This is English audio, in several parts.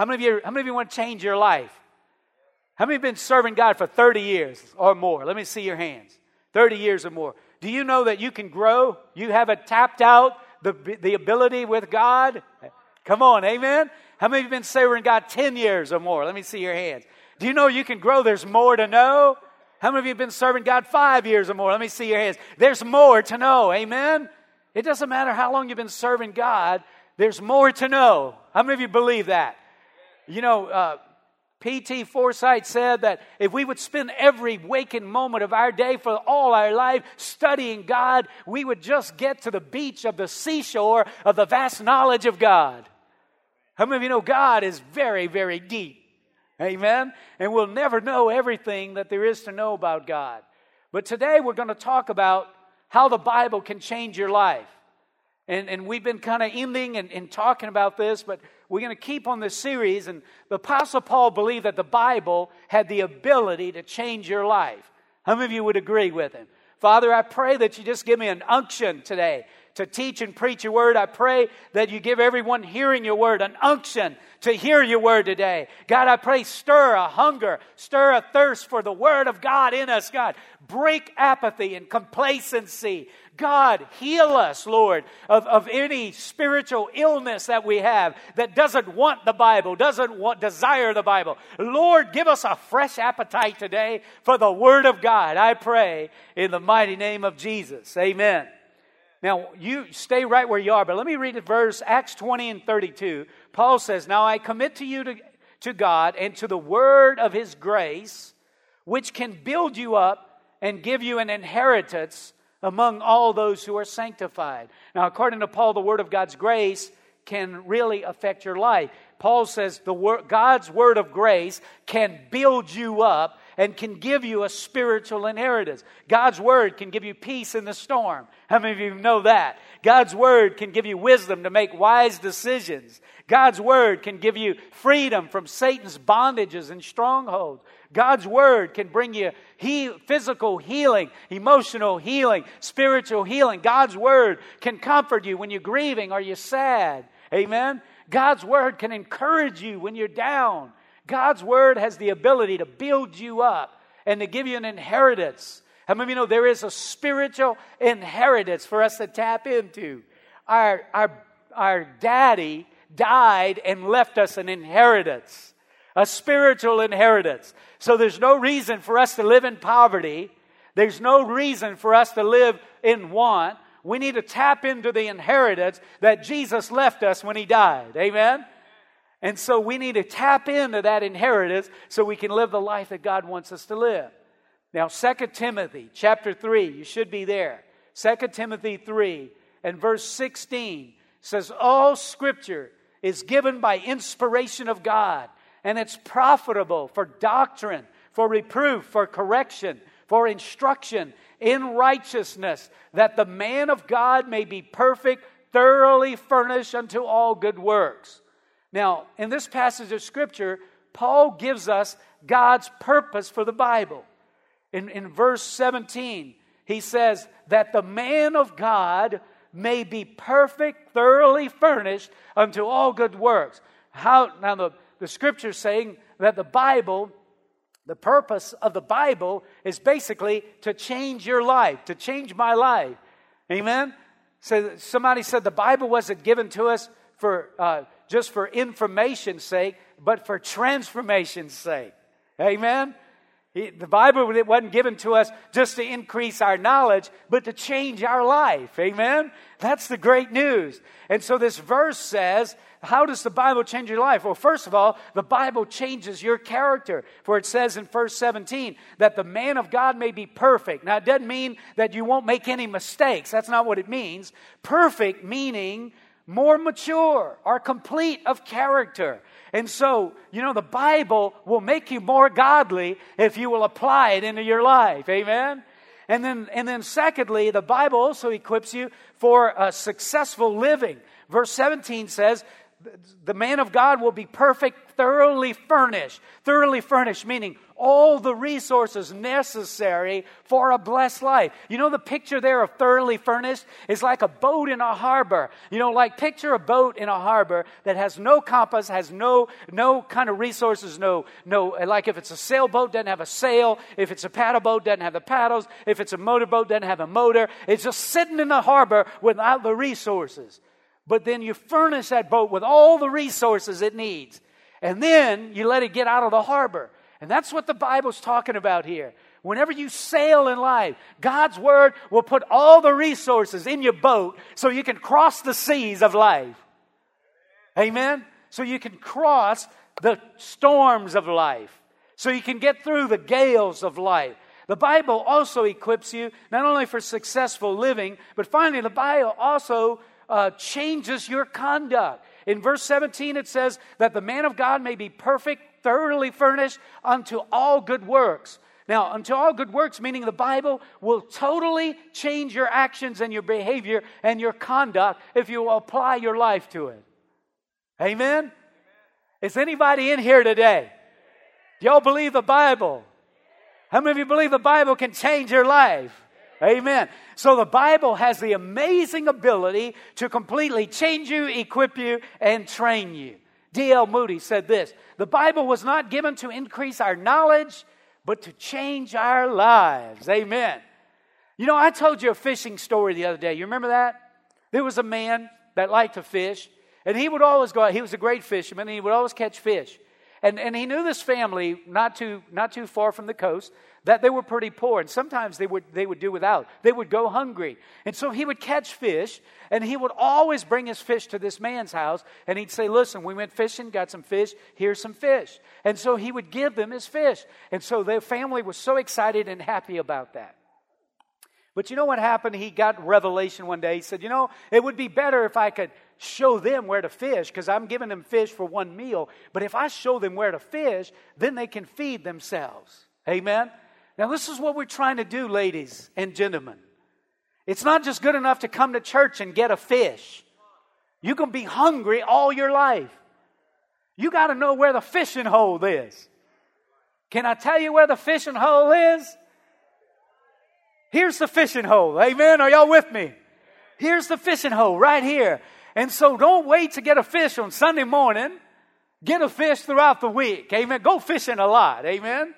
How many of you, how many of you want to change your life? How many have been serving God for 30 years or more? Let me see your hands. 30 years or more. Do you know that you can grow? You have it tapped out, the, the ability with God? Come on, amen? How many of you been serving God 10 years or more? Let me see your hands. Do you know you can grow? There's more to know. How many of you have been serving God five years or more? Let me see your hands. There's more to know. Amen? It doesn't matter how long you've been serving God, there's more to know. How many of you believe that? You know, uh, P.T. Forsyth said that if we would spend every waking moment of our day for all our life studying God, we would just get to the beach of the seashore of the vast knowledge of God. How many of you know God is very, very deep? Amen? And we'll never know everything that there is to know about God. But today we're going to talk about how the Bible can change your life. And, and we've been kind of ending and, and talking about this, but we're going to keep on this series. And the Apostle Paul believed that the Bible had the ability to change your life. How many of you would agree with him? Father, I pray that you just give me an unction today to teach and preach your word. I pray that you give everyone hearing your word an unction to hear your word today. God, I pray, stir a hunger, stir a thirst for the word of God in us, God. Break apathy and complacency. God, heal us, Lord, of, of any spiritual illness that we have that doesn't want the Bible, doesn't want, desire the Bible. Lord, give us a fresh appetite today for the Word of God. I pray in the mighty name of Jesus. Amen. Now, you stay right where you are, but let me read the verse, Acts 20 and 32. Paul says, Now I commit to you to, to God and to the word of his grace, which can build you up and give you an inheritance among all those who are sanctified. Now, according to Paul, the word of God's grace can really affect your life. Paul says the word, God's word of grace can build you up and can give you a spiritual inheritance. God's word can give you peace in the storm. How many of you know that? God's word can give you wisdom to make wise decisions. God's word can give you freedom from Satan's bondages and strongholds. God's word can bring you he- physical healing, emotional healing, spiritual healing. God's word can comfort you when you're grieving or you're sad. Amen. God's word can encourage you when you're down. God's word has the ability to build you up and to give you an inheritance. How many of you know there is a spiritual inheritance for us to tap into? Our, our, our daddy died and left us an inheritance, a spiritual inheritance. So there's no reason for us to live in poverty. There's no reason for us to live in want. We need to tap into the inheritance that Jesus left us when he died. Amen? And so we need to tap into that inheritance so we can live the life that God wants us to live. Now, 2 Timothy chapter 3, you should be there. 2 Timothy 3 and verse 16 says, All scripture is given by inspiration of God, and it's profitable for doctrine, for reproof, for correction, for instruction in righteousness, that the man of God may be perfect, thoroughly furnished unto all good works. Now, in this passage of Scripture, Paul gives us God's purpose for the Bible. In, in verse 17, he says that the man of God may be perfect, thoroughly furnished unto all good works. How now the, the scripture saying that the Bible, the purpose of the Bible is basically to change your life, to change my life. Amen. So somebody said the Bible wasn't given to us for uh, just for information's sake, but for transformation's sake. Amen? The Bible it wasn't given to us just to increase our knowledge, but to change our life. Amen? That's the great news. And so this verse says, how does the Bible change your life? Well, first of all, the Bible changes your character. For it says in verse 17 that the man of God may be perfect. Now, it doesn't mean that you won't make any mistakes. That's not what it means. Perfect meaning more mature or complete of character. And so, you know, the Bible will make you more godly if you will apply it into your life. Amen? And then, and then secondly, the Bible also equips you for a successful living. Verse 17 says, the man of God will be perfect, thoroughly furnished. Thoroughly furnished, meaning all the resources necessary for a blessed life. You know, the picture there of thoroughly furnished is like a boat in a harbor. You know, like picture a boat in a harbor that has no compass, has no, no kind of resources, no, no, like if it's a sailboat, doesn't have a sail. If it's a paddle boat, doesn't have the paddles. If it's a motorboat, doesn't have a motor. It's just sitting in the harbor without the resources but then you furnish that boat with all the resources it needs. And then you let it get out of the harbor. And that's what the Bible's talking about here. Whenever you sail in life, God's Word will put all the resources in your boat so you can cross the seas of life. Amen? So you can cross the storms of life. So you can get through the gales of life. The Bible also equips you not only for successful living, but finally, the Bible also uh, changes your conduct. In verse 17, it says that the man of God may be perfect, thoroughly furnished unto all good works. Now, unto all good works, meaning the Bible will totally change your actions and your behavior and your conduct if you apply your life to it. Amen? Is anybody in here today? Do y'all believe the Bible? How many of you believe the Bible can change your life? Amen. So the Bible has the amazing ability to completely change you, equip you, and train you. D.L. Moody said this The Bible was not given to increase our knowledge, but to change our lives. Amen. You know, I told you a fishing story the other day. You remember that? There was a man that liked to fish, and he would always go out. He was a great fisherman, and he would always catch fish. And, and he knew this family not too, not too far from the coast that they were pretty poor. And sometimes they would, they would do without. They would go hungry. And so he would catch fish and he would always bring his fish to this man's house. And he'd say, Listen, we went fishing, got some fish, here's some fish. And so he would give them his fish. And so their family was so excited and happy about that. But you know what happened? He got revelation one day. He said, You know, it would be better if I could show them where to fish because I'm giving them fish for one meal. But if I show them where to fish, then they can feed themselves. Amen? Now, this is what we're trying to do, ladies and gentlemen. It's not just good enough to come to church and get a fish. You can be hungry all your life. You got to know where the fishing hole is. Can I tell you where the fishing hole is? Here's the fishing hole. Amen. Are y'all with me? Here's the fishing hole right here. And so don't wait to get a fish on Sunday morning. Get a fish throughout the week. Amen. Go fishing a lot. Amen.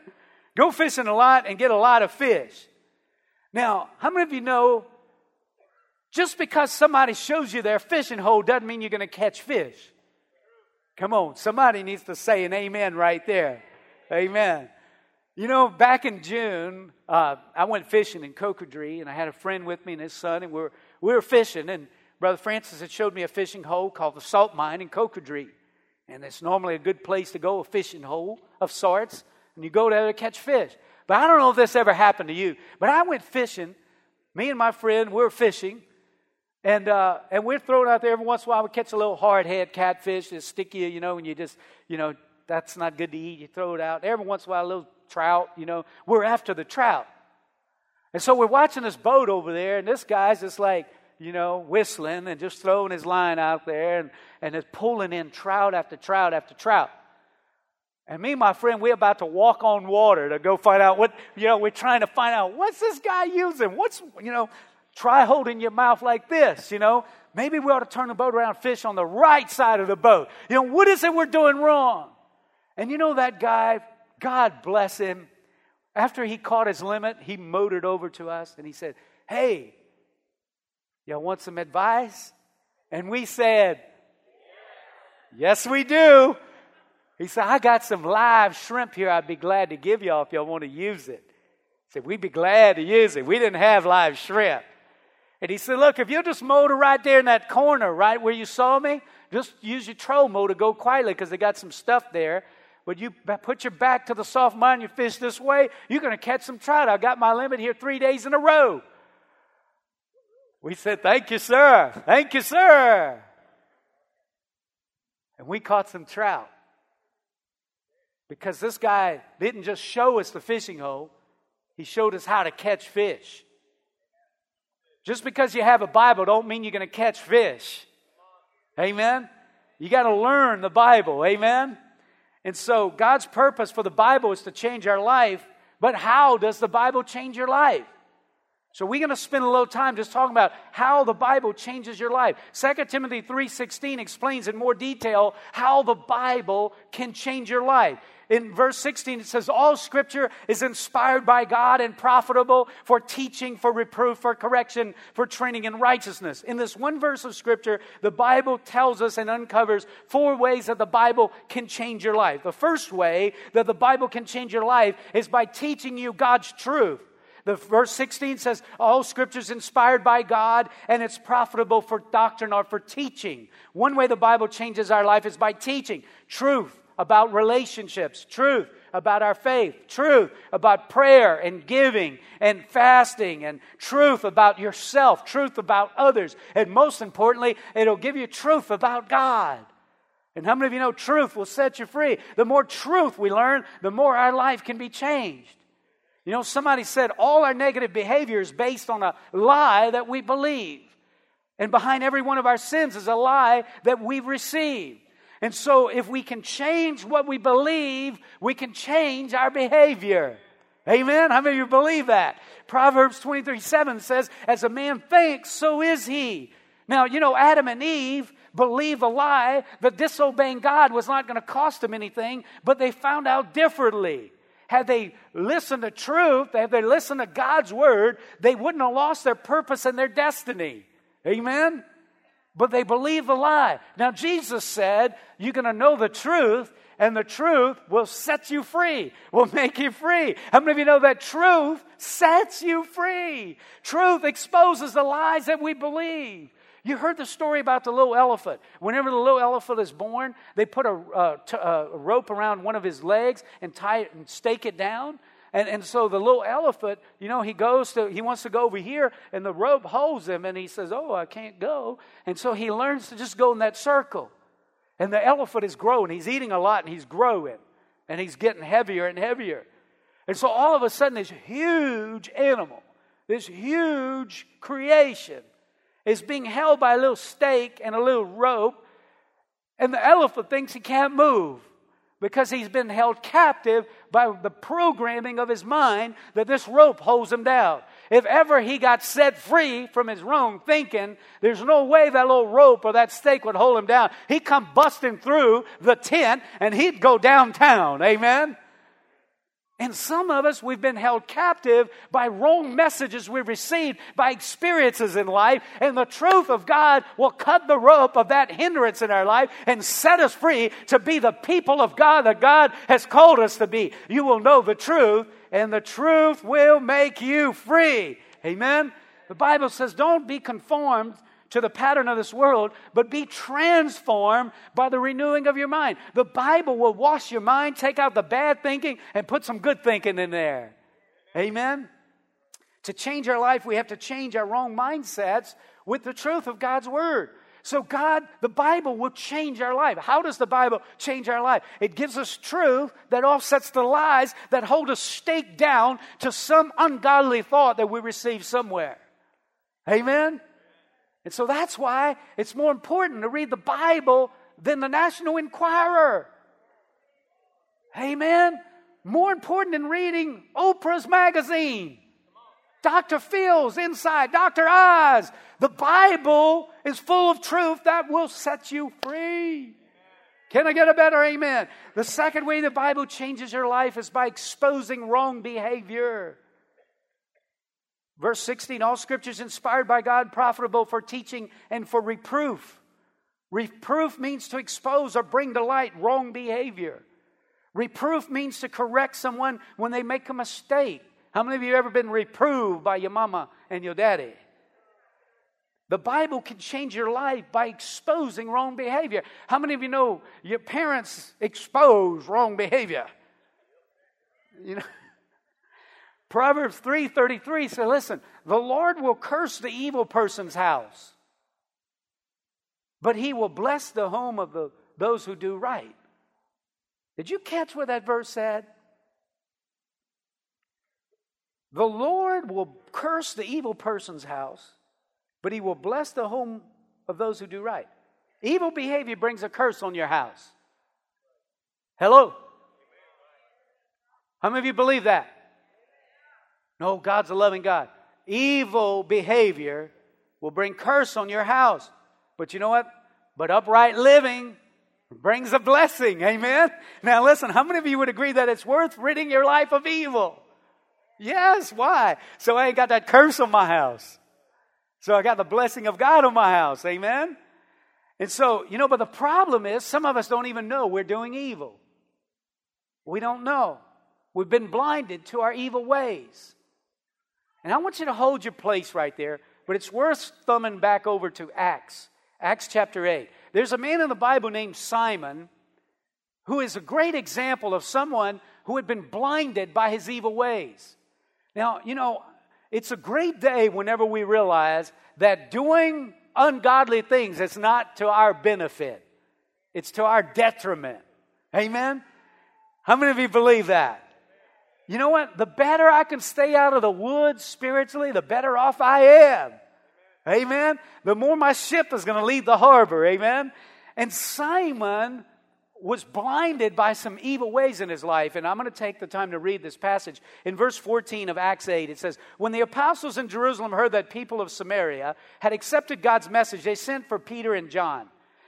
Go fishing a lot and get a lot of fish. Now, how many of you know just because somebody shows you their fishing hole doesn't mean you're going to catch fish? Come on, somebody needs to say an amen right there. Amen. You know, back in June, uh, I went fishing in Cocodrie, and I had a friend with me and his son, and we were, we were fishing. And Brother Francis had showed me a fishing hole called the Salt Mine in Cocodrie. And it's normally a good place to go, a fishing hole of sorts. And you go there to catch fish. But I don't know if this ever happened to you. But I went fishing. Me and my friend, we were fishing. And, uh, and we're throwing out there every once in a while. We catch a little hardhead catfish that's sticky, you know, and you just, you know, that's not good to eat. You throw it out. Every once in a while, a little trout, you know. We're after the trout. And so we're watching this boat over there, and this guy's just like, you know, whistling and just throwing his line out there and, and is pulling in trout after trout after trout. And me and my friend, we're about to walk on water to go find out what, you know, we're trying to find out what's this guy using? What's, you know, try holding your mouth like this, you know. Maybe we ought to turn the boat around, fish on the right side of the boat. You know, what is it we're doing wrong? And you know that guy, God bless him, after he caught his limit, he motored over to us and he said, Hey, Y'all want some advice? And we said, Yes, we do. He said, I got some live shrimp here I'd be glad to give y'all if y'all want to use it. He said, We'd be glad to use it. We didn't have live shrimp. And he said, Look, if you'll just motor right there in that corner, right where you saw me, just use your troll motor, to go quietly because they got some stuff there. But you put your back to the Salt Mine, you fish this way, you're going to catch some trout. I got my limit here three days in a row. We said, Thank you, sir. Thank you, sir. And we caught some trout. Because this guy didn't just show us the fishing hole, he showed us how to catch fish. Just because you have a Bible don't mean you're going to catch fish. Amen. You got to learn the Bible. Amen? And so God's purpose for the Bible is to change our life. But how does the Bible change your life? So we're going to spend a little time just talking about how the Bible changes your life. 2 Timothy 3:16 explains in more detail how the Bible can change your life. In verse 16 it says all scripture is inspired by God and profitable for teaching, for reproof, for correction, for training in righteousness. In this one verse of scripture, the Bible tells us and uncovers four ways that the Bible can change your life. The first way that the Bible can change your life is by teaching you God's truth. The verse 16 says, All scripture is inspired by God and it's profitable for doctrine or for teaching. One way the Bible changes our life is by teaching truth about relationships, truth about our faith, truth about prayer and giving and fasting, and truth about yourself, truth about others. And most importantly, it'll give you truth about God. And how many of you know truth will set you free? The more truth we learn, the more our life can be changed. You know, somebody said all our negative behavior is based on a lie that we believe. And behind every one of our sins is a lie that we've received. And so, if we can change what we believe, we can change our behavior. Amen? How many of you believe that? Proverbs 23 7 says, As a man thinks, so is he. Now, you know, Adam and Eve believed a lie that disobeying God was not going to cost them anything, but they found out differently. Had they listened to truth, had they listened to God's word, they wouldn't have lost their purpose and their destiny. Amen? But they believed the lie. Now, Jesus said, You're going to know the truth, and the truth will set you free, will make you free. How many of you know that truth sets you free? Truth exposes the lies that we believe. You heard the story about the little elephant. Whenever the little elephant is born, they put a, uh, t- a rope around one of his legs and tie it and stake it down. And, and so the little elephant, you know, he goes to, he wants to go over here, and the rope holds him, and he says, Oh, I can't go. And so he learns to just go in that circle. And the elephant is growing. He's eating a lot, and he's growing, and he's getting heavier and heavier. And so all of a sudden, this huge animal, this huge creation, is being held by a little stake and a little rope, and the elephant thinks he can't move because he's been held captive by the programming of his mind that this rope holds him down. If ever he got set free from his wrong thinking, there's no way that little rope or that stake would hold him down. He'd come busting through the tent and he'd go downtown. Amen? And some of us, we've been held captive by wrong messages we've received, by experiences in life, and the truth of God will cut the rope of that hindrance in our life and set us free to be the people of God that God has called us to be. You will know the truth, and the truth will make you free. Amen? The Bible says, don't be conformed to the pattern of this world, but be transformed by the renewing of your mind. The Bible will wash your mind, take out the bad thinking, and put some good thinking in there. Amen? To change our life, we have to change our wrong mindsets with the truth of God's Word. So, God, the Bible will change our life. How does the Bible change our life? It gives us truth that offsets the lies that hold us staked down to some ungodly thought that we receive somewhere. Amen? And so that's why it's more important to read the Bible than the National Enquirer. Amen. More important than reading Oprah's magazine. Dr. Phil's inside, Dr. Oz. The Bible is full of truth that will set you free. Can I get a better amen? The second way the Bible changes your life is by exposing wrong behavior. Verse 16 All scriptures inspired by God, profitable for teaching and for reproof. Reproof means to expose or bring to light wrong behavior. Reproof means to correct someone when they make a mistake. How many of you ever been reproved by your mama and your daddy? The Bible can change your life by exposing wrong behavior. How many of you know your parents expose wrong behavior? You know, Proverbs 3:33 says, listen, the Lord will curse the evil person's house, but he will bless the home of the, those who do right. Did you catch what that verse said? The Lord will curse the evil person's house, but he will bless the home of those who do right. Evil behavior brings a curse on your house. Hello? How many of you believe that? No, God's a loving God. Evil behavior will bring curse on your house. But you know what? But upright living brings a blessing. Amen? Now listen, how many of you would agree that it's worth ridding your life of evil? Yes, why? So I ain't got that curse on my house. So I got the blessing of God on my house. Amen? And so, you know, but the problem is some of us don't even know we're doing evil. We don't know. We've been blinded to our evil ways. And I want you to hold your place right there, but it's worth thumbing back over to Acts, Acts chapter 8. There's a man in the Bible named Simon who is a great example of someone who had been blinded by his evil ways. Now, you know, it's a great day whenever we realize that doing ungodly things is not to our benefit, it's to our detriment. Amen? How many of you believe that? You know what? The better I can stay out of the woods spiritually, the better off I am. Amen. The more my ship is going to leave the harbor. Amen. And Simon was blinded by some evil ways in his life. And I'm going to take the time to read this passage. In verse 14 of Acts 8, it says, When the apostles in Jerusalem heard that people of Samaria had accepted God's message, they sent for Peter and John.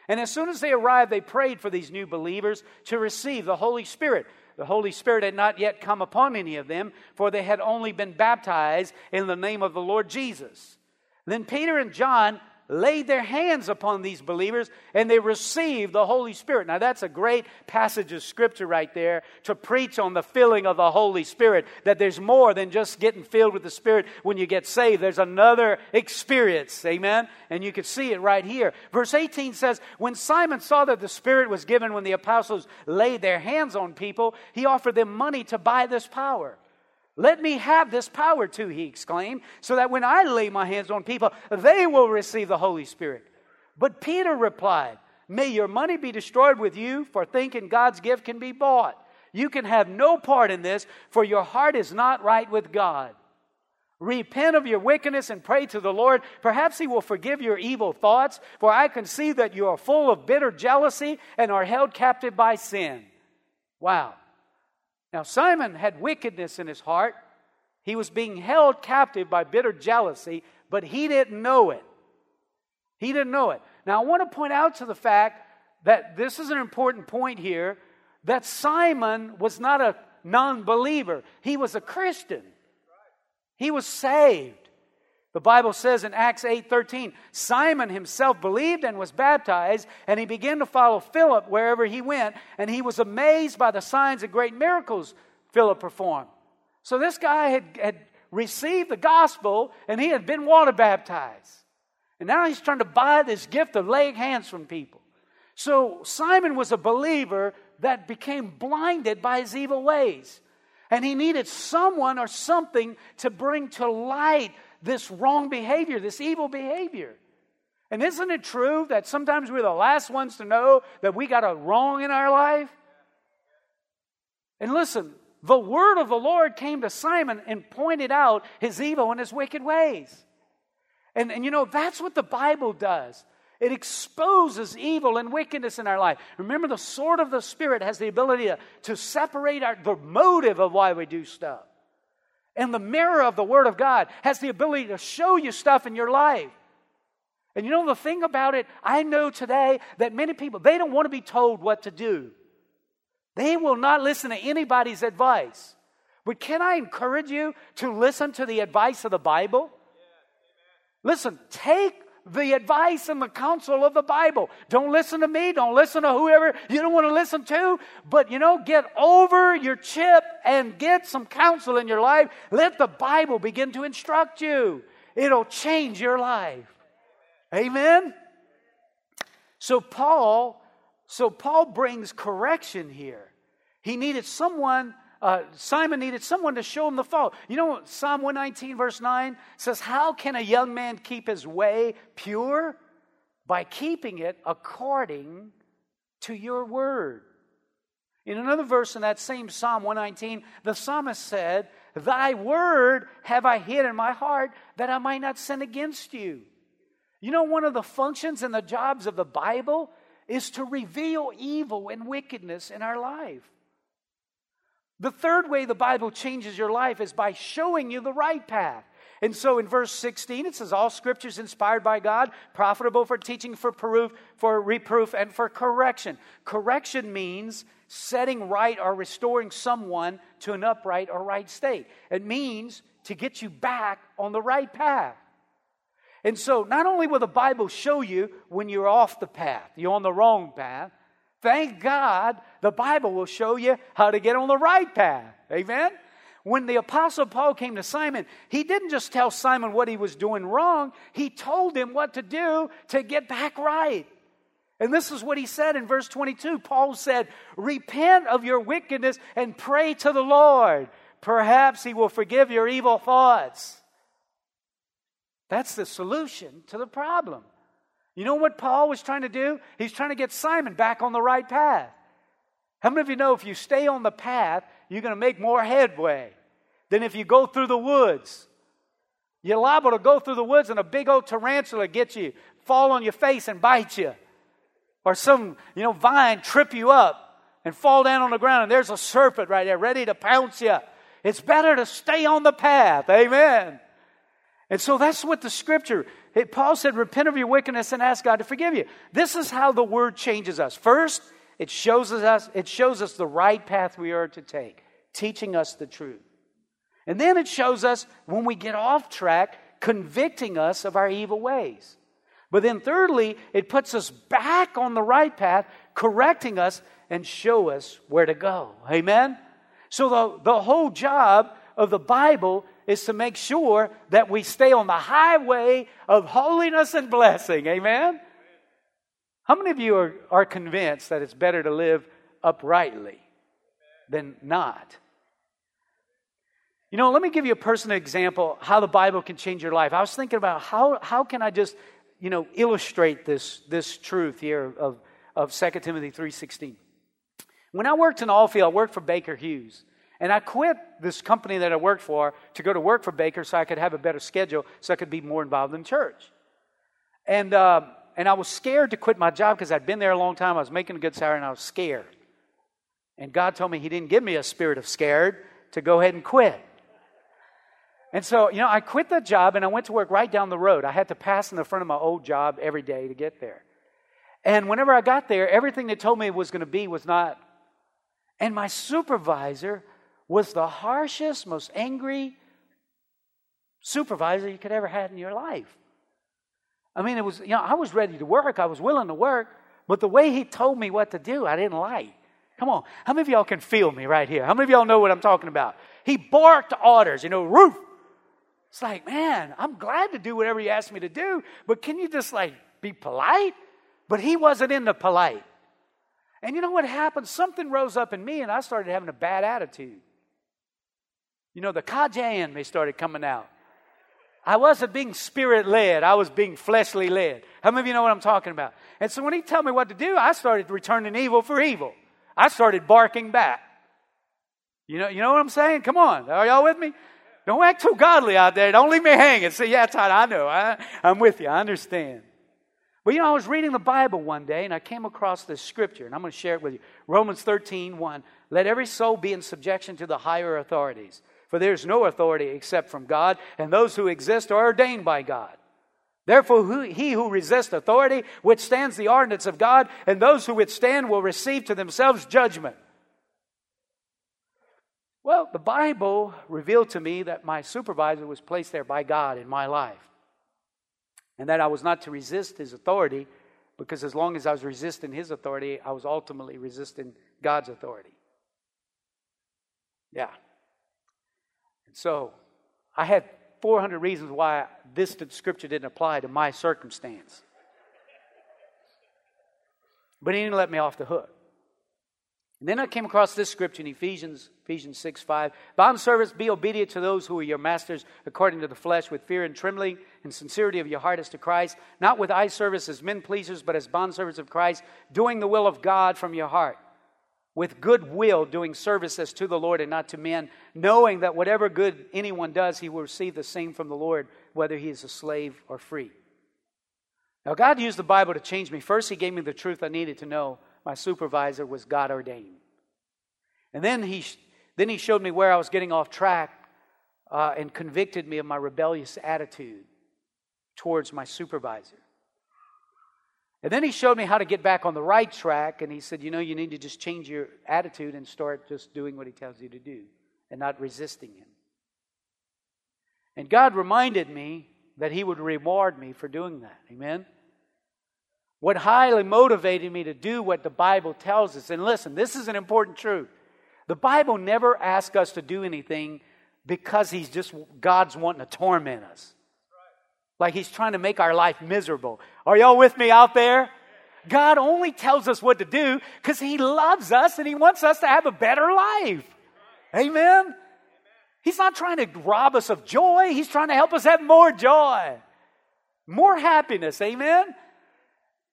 And as soon as they arrived, they prayed for these new believers to receive the Holy Spirit. The Holy Spirit had not yet come upon any of them, for they had only been baptized in the name of the Lord Jesus. Then Peter and John laid their hands upon these believers and they received the Holy Spirit. Now, that's a great passage of scripture right there to preach on the filling of the Holy Spirit. That there's more than just getting filled with the Spirit when you get saved, there's another experience. Amen? And you can see it right here. Verse 18 says, When Simon saw that the Spirit was given when the apostles laid their hands on people, he offered them money to buy this power. Let me have this power too, he exclaimed, so that when I lay my hands on people, they will receive the Holy Spirit. But Peter replied, May your money be destroyed with you for thinking God's gift can be bought. You can have no part in this, for your heart is not right with God. Repent of your wickedness and pray to the Lord. Perhaps He will forgive your evil thoughts, for I can see that you are full of bitter jealousy and are held captive by sin. Wow. Now, Simon had wickedness in his heart. He was being held captive by bitter jealousy, but he didn't know it. He didn't know it. Now, I want to point out to the fact that this is an important point here that Simon was not a non believer, he was a Christian. He was saved. The Bible says in Acts 8:13, Simon himself believed and was baptized, and he began to follow Philip wherever he went, and he was amazed by the signs and great miracles Philip performed. So this guy had, had received the gospel and he had been water baptized. And now he's trying to buy this gift of laying hands from people. So Simon was a believer that became blinded by his evil ways. And he needed someone or something to bring to light this wrong behavior, this evil behavior. And isn't it true that sometimes we're the last ones to know that we got a wrong in our life? And listen, the word of the Lord came to Simon and pointed out his evil and his wicked ways. And, and you know, that's what the Bible does. It exposes evil and wickedness in our life. Remember, the sword of the Spirit has the ability to, to separate our, the motive of why we do stuff. And the mirror of the Word of God has the ability to show you stuff in your life. And you know the thing about it, I know today that many people, they don't want to be told what to do. They will not listen to anybody's advice. But can I encourage you to listen to the advice of the Bible? Listen, take the advice and the counsel of the Bible. Don't listen to me. Don't listen to whoever you don't want to listen to. But, you know, get over your chip and get some counsel in your life. Let the Bible begin to instruct you. It'll change your life. Amen? So, Paul, so Paul brings correction here. He needed someone uh, Simon needed someone to show him the fault. You know, Psalm 119, verse 9 says, How can a young man keep his way pure? By keeping it according to your word. In another verse in that same Psalm 119, the psalmist said, Thy word have I hid in my heart that I might not sin against you. You know, one of the functions and the jobs of the Bible is to reveal evil and wickedness in our life. The third way the Bible changes your life is by showing you the right path. And so in verse 16, it says, All scriptures inspired by God, profitable for teaching, for proof, for reproof, and for correction. Correction means setting right or restoring someone to an upright or right state. It means to get you back on the right path. And so, not only will the Bible show you when you're off the path, you're on the wrong path, thank God the Bible will show you how to get on the right path. Amen? When the Apostle Paul came to Simon, he didn't just tell Simon what he was doing wrong, he told him what to do to get back right. And this is what he said in verse 22. Paul said, Repent of your wickedness and pray to the Lord. Perhaps he will forgive your evil thoughts. That's the solution to the problem. You know what Paul was trying to do? He's trying to get Simon back on the right path. How many of you know if you stay on the path, you're going to make more headway than if you go through the woods? You're liable to go through the woods and a big old tarantula get you, fall on your face and bite you. Or some, you know, vine trip you up and fall down on the ground and there's a serpent right there ready to pounce you. It's better to stay on the path. Amen. And so that's what the scripture, it, Paul said, repent of your wickedness and ask God to forgive you. This is how the word changes us. First, it shows us, it shows us the right path we are to take, teaching us the truth. And then it shows us when we get off track, convicting us of our evil ways. But then thirdly, it puts us back on the right path, correcting us and show us where to go. Amen? So the, the whole job of the Bible is to make sure that we stay on the highway of holiness and blessing. Amen? How many of you are, are convinced that it's better to live uprightly than not? You know, let me give you a personal example how the Bible can change your life. I was thinking about how, how can I just, you know, illustrate this, this truth here of, of 2 Timothy 3.16. When I worked in oilfield, I worked for Baker Hughes. And I quit this company that I worked for to go to work for Baker so I could have a better schedule so I could be more involved in church. And uh, and I was scared to quit my job because I'd been there a long time. I was making a good salary and I was scared. And God told me He didn't give me a spirit of scared to go ahead and quit. And so, you know, I quit that job and I went to work right down the road. I had to pass in the front of my old job every day to get there. And whenever I got there, everything they told me was going to be was not. And my supervisor was the harshest, most angry supervisor you could ever had in your life. I mean, it was, you know, I was ready to work. I was willing to work. But the way he told me what to do, I didn't like. Come on. How many of y'all can feel me right here? How many of y'all know what I'm talking about? He barked orders, you know, roof. It's like, man, I'm glad to do whatever he asked me to do, but can you just like be polite? But he wasn't in the polite. And you know what happened? Something rose up in me and I started having a bad attitude. You know, the Cajun me started coming out. I wasn't being spirit led, I was being fleshly led. How many of you know what I'm talking about? And so when he told me what to do, I started returning evil for evil. I started barking back. You know, you know what I'm saying? Come on. Are y'all with me? Don't act too godly out there. Don't leave me hanging. Say, yeah, Todd, I know. I, I'm with you. I understand. But you know, I was reading the Bible one day and I came across this scripture, and I'm going to share it with you. Romans 13, 1. Let every soul be in subjection to the higher authorities for there is no authority except from God, and those who exist are ordained by God. Therefore, who, he who resists authority withstands the ordinance of God, and those who withstand will receive to themselves judgment. Well, the Bible revealed to me that my supervisor was placed there by God in my life, and that I was not to resist his authority, because as long as I was resisting his authority, I was ultimately resisting God's authority. Yeah. So I had 400 reasons why this scripture didn't apply to my circumstance. But he didn't let me off the hook. And then I came across this scripture in Ephesians, Ephesians 6 5. Bond servants, be obedient to those who are your masters according to the flesh, with fear and trembling and sincerity of your heart as to Christ, not with eye service as men pleasers, but as bondservants of Christ, doing the will of God from your heart with good will, doing service as to the Lord and not to men, knowing that whatever good anyone does, he will receive the same from the Lord, whether he is a slave or free. Now, God used the Bible to change me. First, He gave me the truth I needed to know. My supervisor was God ordained. And then he, then he showed me where I was getting off track uh, and convicted me of my rebellious attitude towards my supervisor. And then he showed me how to get back on the right track, and he said, You know, you need to just change your attitude and start just doing what he tells you to do and not resisting him. And God reminded me that he would reward me for doing that. Amen? What highly motivated me to do what the Bible tells us, and listen, this is an important truth. The Bible never asks us to do anything because he's just, God's wanting to torment us. Like he's trying to make our life miserable. Are y'all with me out there? God only tells us what to do because he loves us and he wants us to have a better life. Amen? He's not trying to rob us of joy, he's trying to help us have more joy, more happiness. Amen?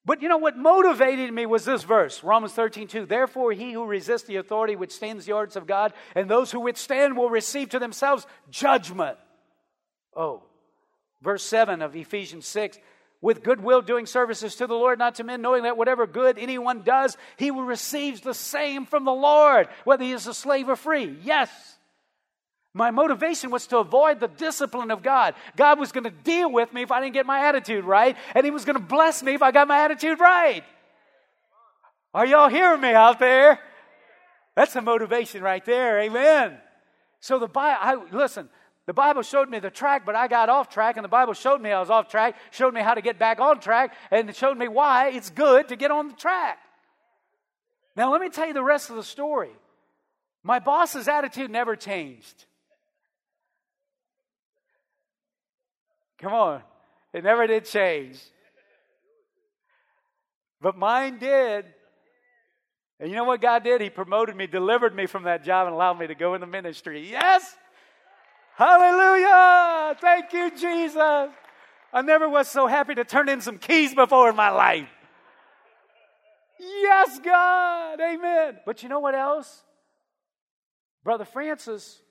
But you know what motivated me was this verse, Romans 13, 2. Therefore, he who resists the authority withstands the orders of God, and those who withstand will receive to themselves judgment. Oh, Verse 7 of Ephesians 6 with goodwill doing services to the Lord, not to men, knowing that whatever good anyone does, he will receive the same from the Lord, whether he is a slave or free. Yes. My motivation was to avoid the discipline of God. God was going to deal with me if I didn't get my attitude right, and He was going to bless me if I got my attitude right. Are y'all hearing me out there? That's the motivation right there. Amen. So the Bible, I, listen, the Bible showed me the track, but I got off track, and the Bible showed me I was off track, showed me how to get back on track, and it showed me why it's good to get on the track. Now, let me tell you the rest of the story. My boss's attitude never changed. Come on, it never did change. But mine did. And you know what God did? He promoted me, delivered me from that job, and allowed me to go in the ministry. Yes? Hallelujah! Thank you, Jesus. I never was so happy to turn in some keys before in my life. Yes, God. Amen. But you know what else? Brother Francis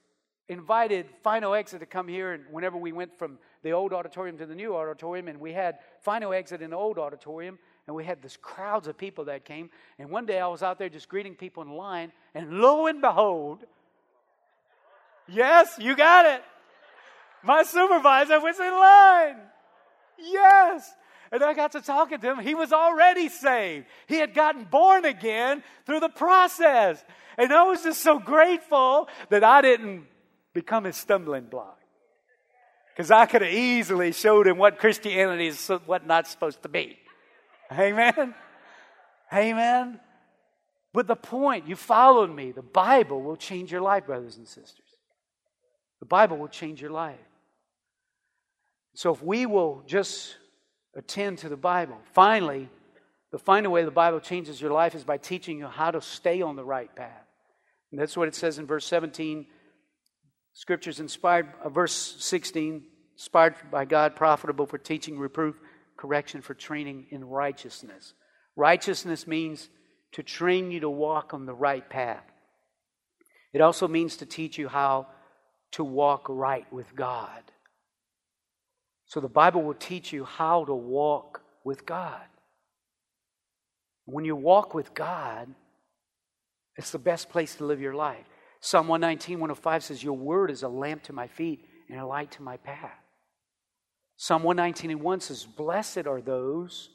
invited Final Exit to come here, and whenever we went from the old auditorium to the new auditorium, and we had Final Exit in the old auditorium, and we had this crowds of people that came. And one day I was out there just greeting people in line, and lo and behold, Yes, you got it. My supervisor was in line. Yes. And I got to talking to him. He was already saved. He had gotten born again through the process. And I was just so grateful that I didn't become his stumbling block. Because I could have easily showed him what Christianity is what not supposed to be. Amen. Amen. But the point, you followed me. The Bible will change your life, brothers and sisters. The Bible will change your life. So if we will just attend to the Bible, finally, the final way the Bible changes your life is by teaching you how to stay on the right path. And that's what it says in verse 17. Scriptures inspired, uh, verse 16, inspired by God, profitable for teaching, reproof, correction, for training in righteousness. Righteousness means to train you to walk on the right path. It also means to teach you how to walk right with God. So the Bible will teach you how to walk with God. When you walk with God, it's the best place to live your life. Psalm 119, 105 says, Your word is a lamp to my feet and a light to my path. Psalm 119 and 1 says, Blessed are those,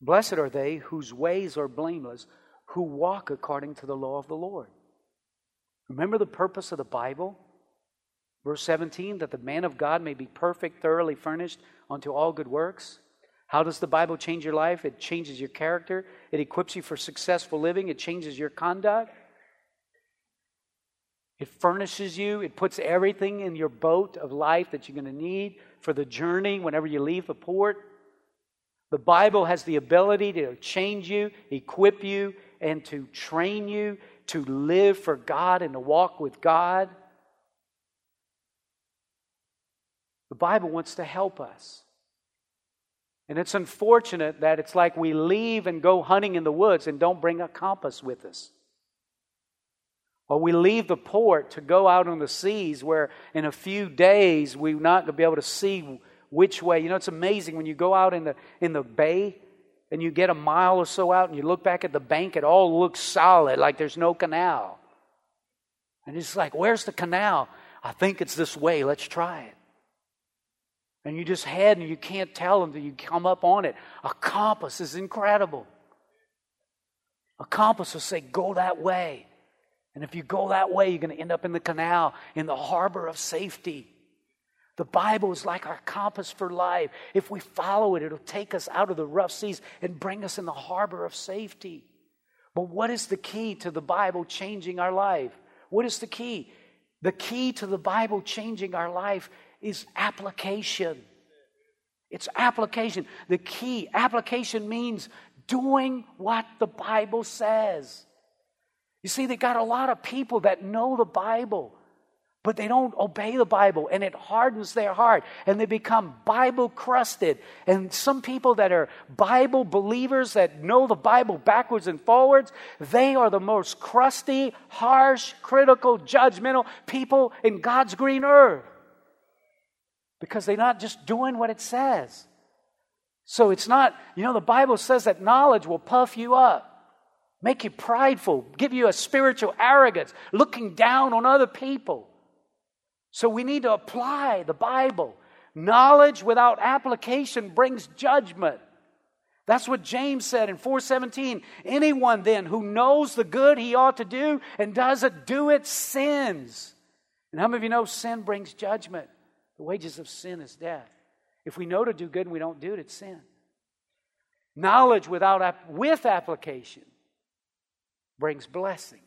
blessed are they whose ways are blameless, who walk according to the law of the Lord. Remember the purpose of the Bible? Verse 17, that the man of God may be perfect, thoroughly furnished unto all good works. How does the Bible change your life? It changes your character, it equips you for successful living, it changes your conduct. It furnishes you, it puts everything in your boat of life that you're going to need for the journey whenever you leave the port. The Bible has the ability to change you, equip you, and to train you to live for God and to walk with God. The Bible wants to help us. And it's unfortunate that it's like we leave and go hunting in the woods and don't bring a compass with us. Or we leave the port to go out on the seas where in a few days we're not going to be able to see which way. You know, it's amazing when you go out in the, in the bay and you get a mile or so out and you look back at the bank, it all looks solid, like there's no canal. And it's like, where's the canal? I think it's this way. Let's try it. And you just head and you can't tell until you come up on it. A compass is incredible. A compass will say, go that way. And if you go that way, you're going to end up in the canal, in the harbor of safety. The Bible is like our compass for life. If we follow it, it'll take us out of the rough seas and bring us in the harbor of safety. But what is the key to the Bible changing our life? What is the key? The key to the Bible changing our life is application. It's application. The key, application means doing what the Bible says. You see, they got a lot of people that know the Bible, but they don't obey the Bible, and it hardens their heart, and they become Bible crusted. And some people that are Bible believers that know the Bible backwards and forwards, they are the most crusty, harsh, critical, judgmental people in God's green earth because they're not just doing what it says. So it's not, you know, the Bible says that knowledge will puff you up make you prideful, give you a spiritual arrogance, looking down on other people. So we need to apply the Bible. Knowledge without application brings judgment. That's what James said in 417. Anyone then who knows the good he ought to do and doesn't do it sins. And how many of you know sin brings judgment? The wages of sin is death. If we know to do good and we don't do it, it's sin. Knowledge without with application brings blessing.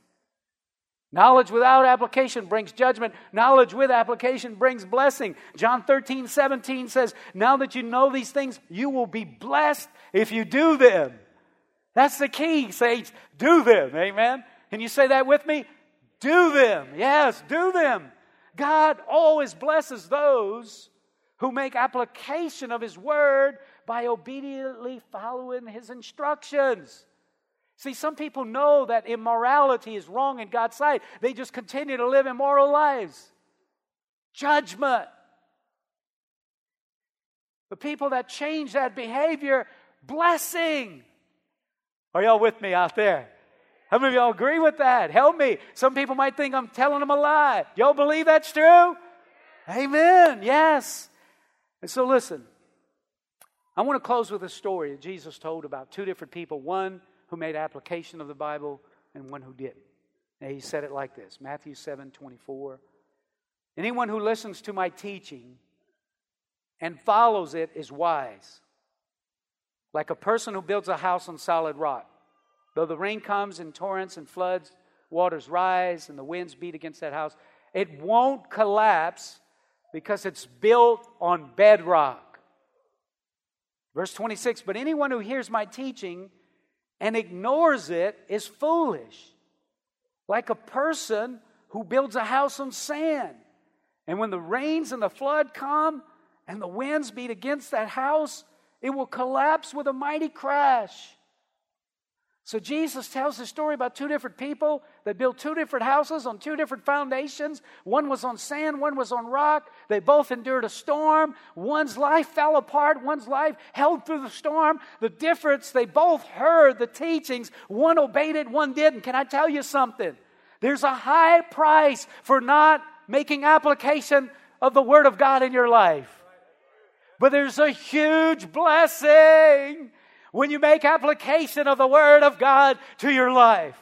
Knowledge without application brings judgment. Knowledge with application brings blessing. John 13, 17 says, Now that you know these things, you will be blessed if you do them. That's the key, saints. Do them. Amen. Can you say that with me? Do them. Yes, do them. God always blesses those who make application of His word by obediently following His instructions. See, some people know that immorality is wrong in God's sight. They just continue to live immoral lives. Judgment. The people that change that behavior, blessing. Are y'all with me out there? How many of y'all agree with that? Help me. Some people might think I'm telling them a lie. Y'all believe that's true? Amen. Yes. And so listen, I want to close with a story that Jesus told about two different people. One who made application of the Bible and one who didn't. And he said it like this Matthew 7 24. Anyone who listens to my teaching and follows it is wise, like a person who builds a house on solid rock. Though the rain comes in torrents and floods, waters rise, and the winds beat against that house, it won't collapse because it's built on bedrock. Verse 26 But anyone who hears my teaching and ignores it is foolish. Like a person who builds a house on sand. And when the rains and the flood come and the winds beat against that house, it will collapse with a mighty crash. So Jesus tells the story about two different people that built two different houses on two different foundations. One was on sand, one was on rock. They both endured a storm. One's life fell apart, one's life held through the storm. The difference, they both heard the teachings. One obeyed it, one didn't. Can I tell you something? There's a high price for not making application of the Word of God in your life. But there's a huge blessing when you make application of the Word of God to your life.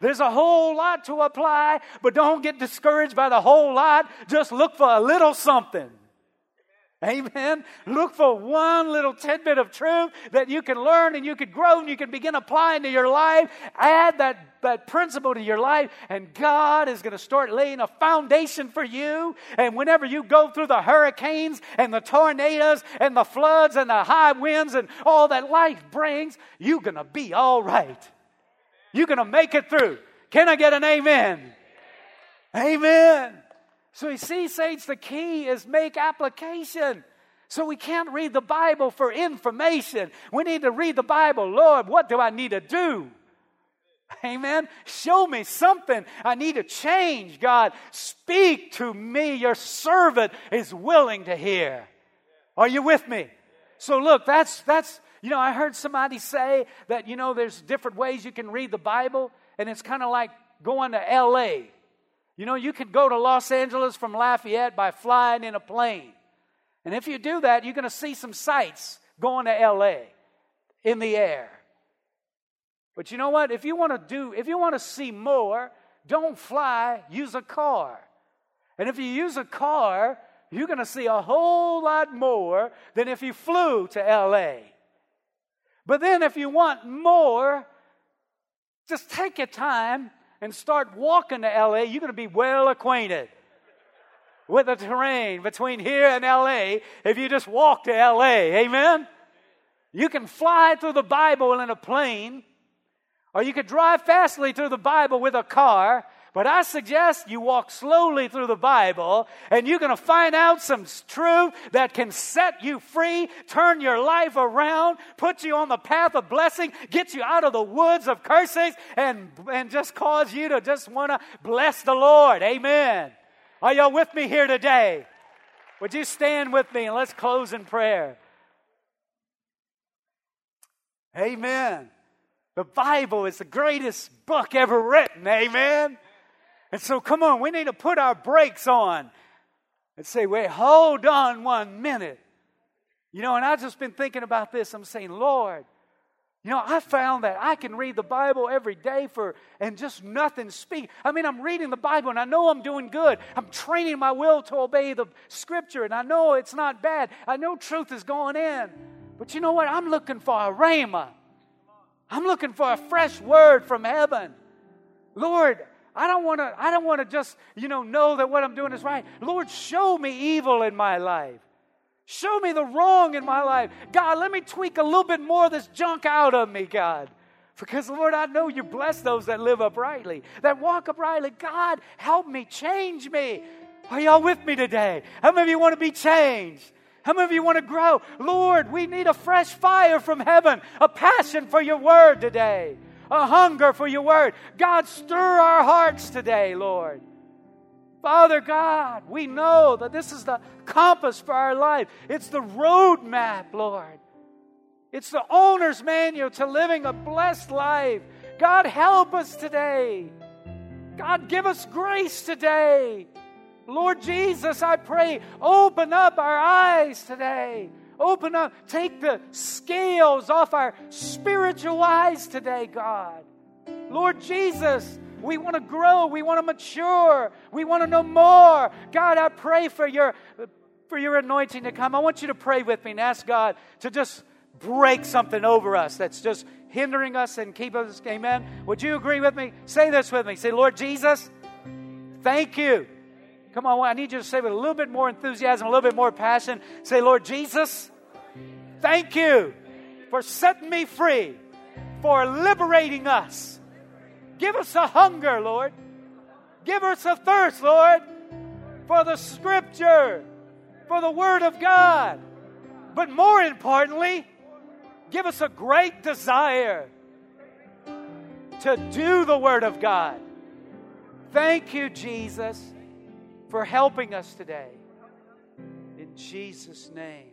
There's a whole lot to apply, but don't get discouraged by the whole lot. Just look for a little something. Amen. Look for one little tidbit of truth that you can learn and you can grow and you can begin applying to your life. Add that, that principle to your life, and God is going to start laying a foundation for you. And whenever you go through the hurricanes and the tornadoes and the floods and the high winds and all that life brings, you're going to be all right. You're going to make it through. Can I get an amen? Amen. So you see, saints, the key is make application. So we can't read the Bible for information. We need to read the Bible. Lord, what do I need to do? Amen. Show me something. I need to change. God, speak to me. Your servant is willing to hear. Are you with me? So look, that's that's you know, I heard somebody say that you know there's different ways you can read the Bible, and it's kind of like going to LA. You know, you could go to Los Angeles from Lafayette by flying in a plane. And if you do that, you're going to see some sights going to LA in the air. But you know what? If you want to do, if you want to see more, don't fly, use a car. And if you use a car, you're going to see a whole lot more than if you flew to LA. But then, if you want more, just take your time and start walking to LA. You're going to be well acquainted with the terrain between here and LA if you just walk to LA. Amen? You can fly through the Bible in a plane, or you could drive fastly through the Bible with a car, but I suggest you walk slowly through the Bible and you're going to find out some truth that can set you free, turn your life around, put you on the path of blessing, get you out of the woods of curses, and, and just cause you to just want to bless the Lord. Amen. Are y'all with me here today? Would you stand with me and let's close in prayer? Amen. The Bible is the greatest book ever written. Amen. And so, come on, we need to put our brakes on and say, wait, hold on one minute. You know, and I've just been thinking about this. I'm saying, Lord, you know, I found that I can read the Bible every day for and just nothing speak. I mean, I'm reading the Bible and I know I'm doing good. I'm training my will to obey the scripture and I know it's not bad. I know truth is going in. But you know what? I'm looking for a rhema. I'm looking for a fresh word from heaven. Lord, I don't want to I don't want to just, you know, know that what I'm doing is right. Lord, show me evil in my life. Show me the wrong in my life. God, let me tweak a little bit more of this junk out of me, God. Because, Lord, I know you bless those that live uprightly, that walk uprightly. God, help me, change me. Are y'all with me today? How many of you want to be changed? How many of you want to grow? Lord, we need a fresh fire from heaven, a passion for your word today a hunger for your word. God, stir our hearts today, Lord. Father God, we know that this is the compass for our life. It's the roadmap, Lord. It's the owner's manual to living a blessed life. God, help us today. God, give us grace today. Lord Jesus, I pray, open up our eyes today. Open up, take the scales off our spiritual eyes today, God. Lord Jesus, we want to grow, we want to mature, we want to know more. God, I pray for your for your anointing to come. I want you to pray with me and ask God to just break something over us that's just hindering us and keep us. Amen. Would you agree with me? Say this with me. Say, Lord Jesus, thank you Come on, I need you to say with a little bit more enthusiasm, a little bit more passion. Say, Lord Jesus, thank you for setting me free, for liberating us. Give us a hunger, Lord. Give us a thirst, Lord, for the Scripture, for the Word of God. But more importantly, give us a great desire to do the Word of God. Thank you, Jesus for helping us today. In Jesus' name.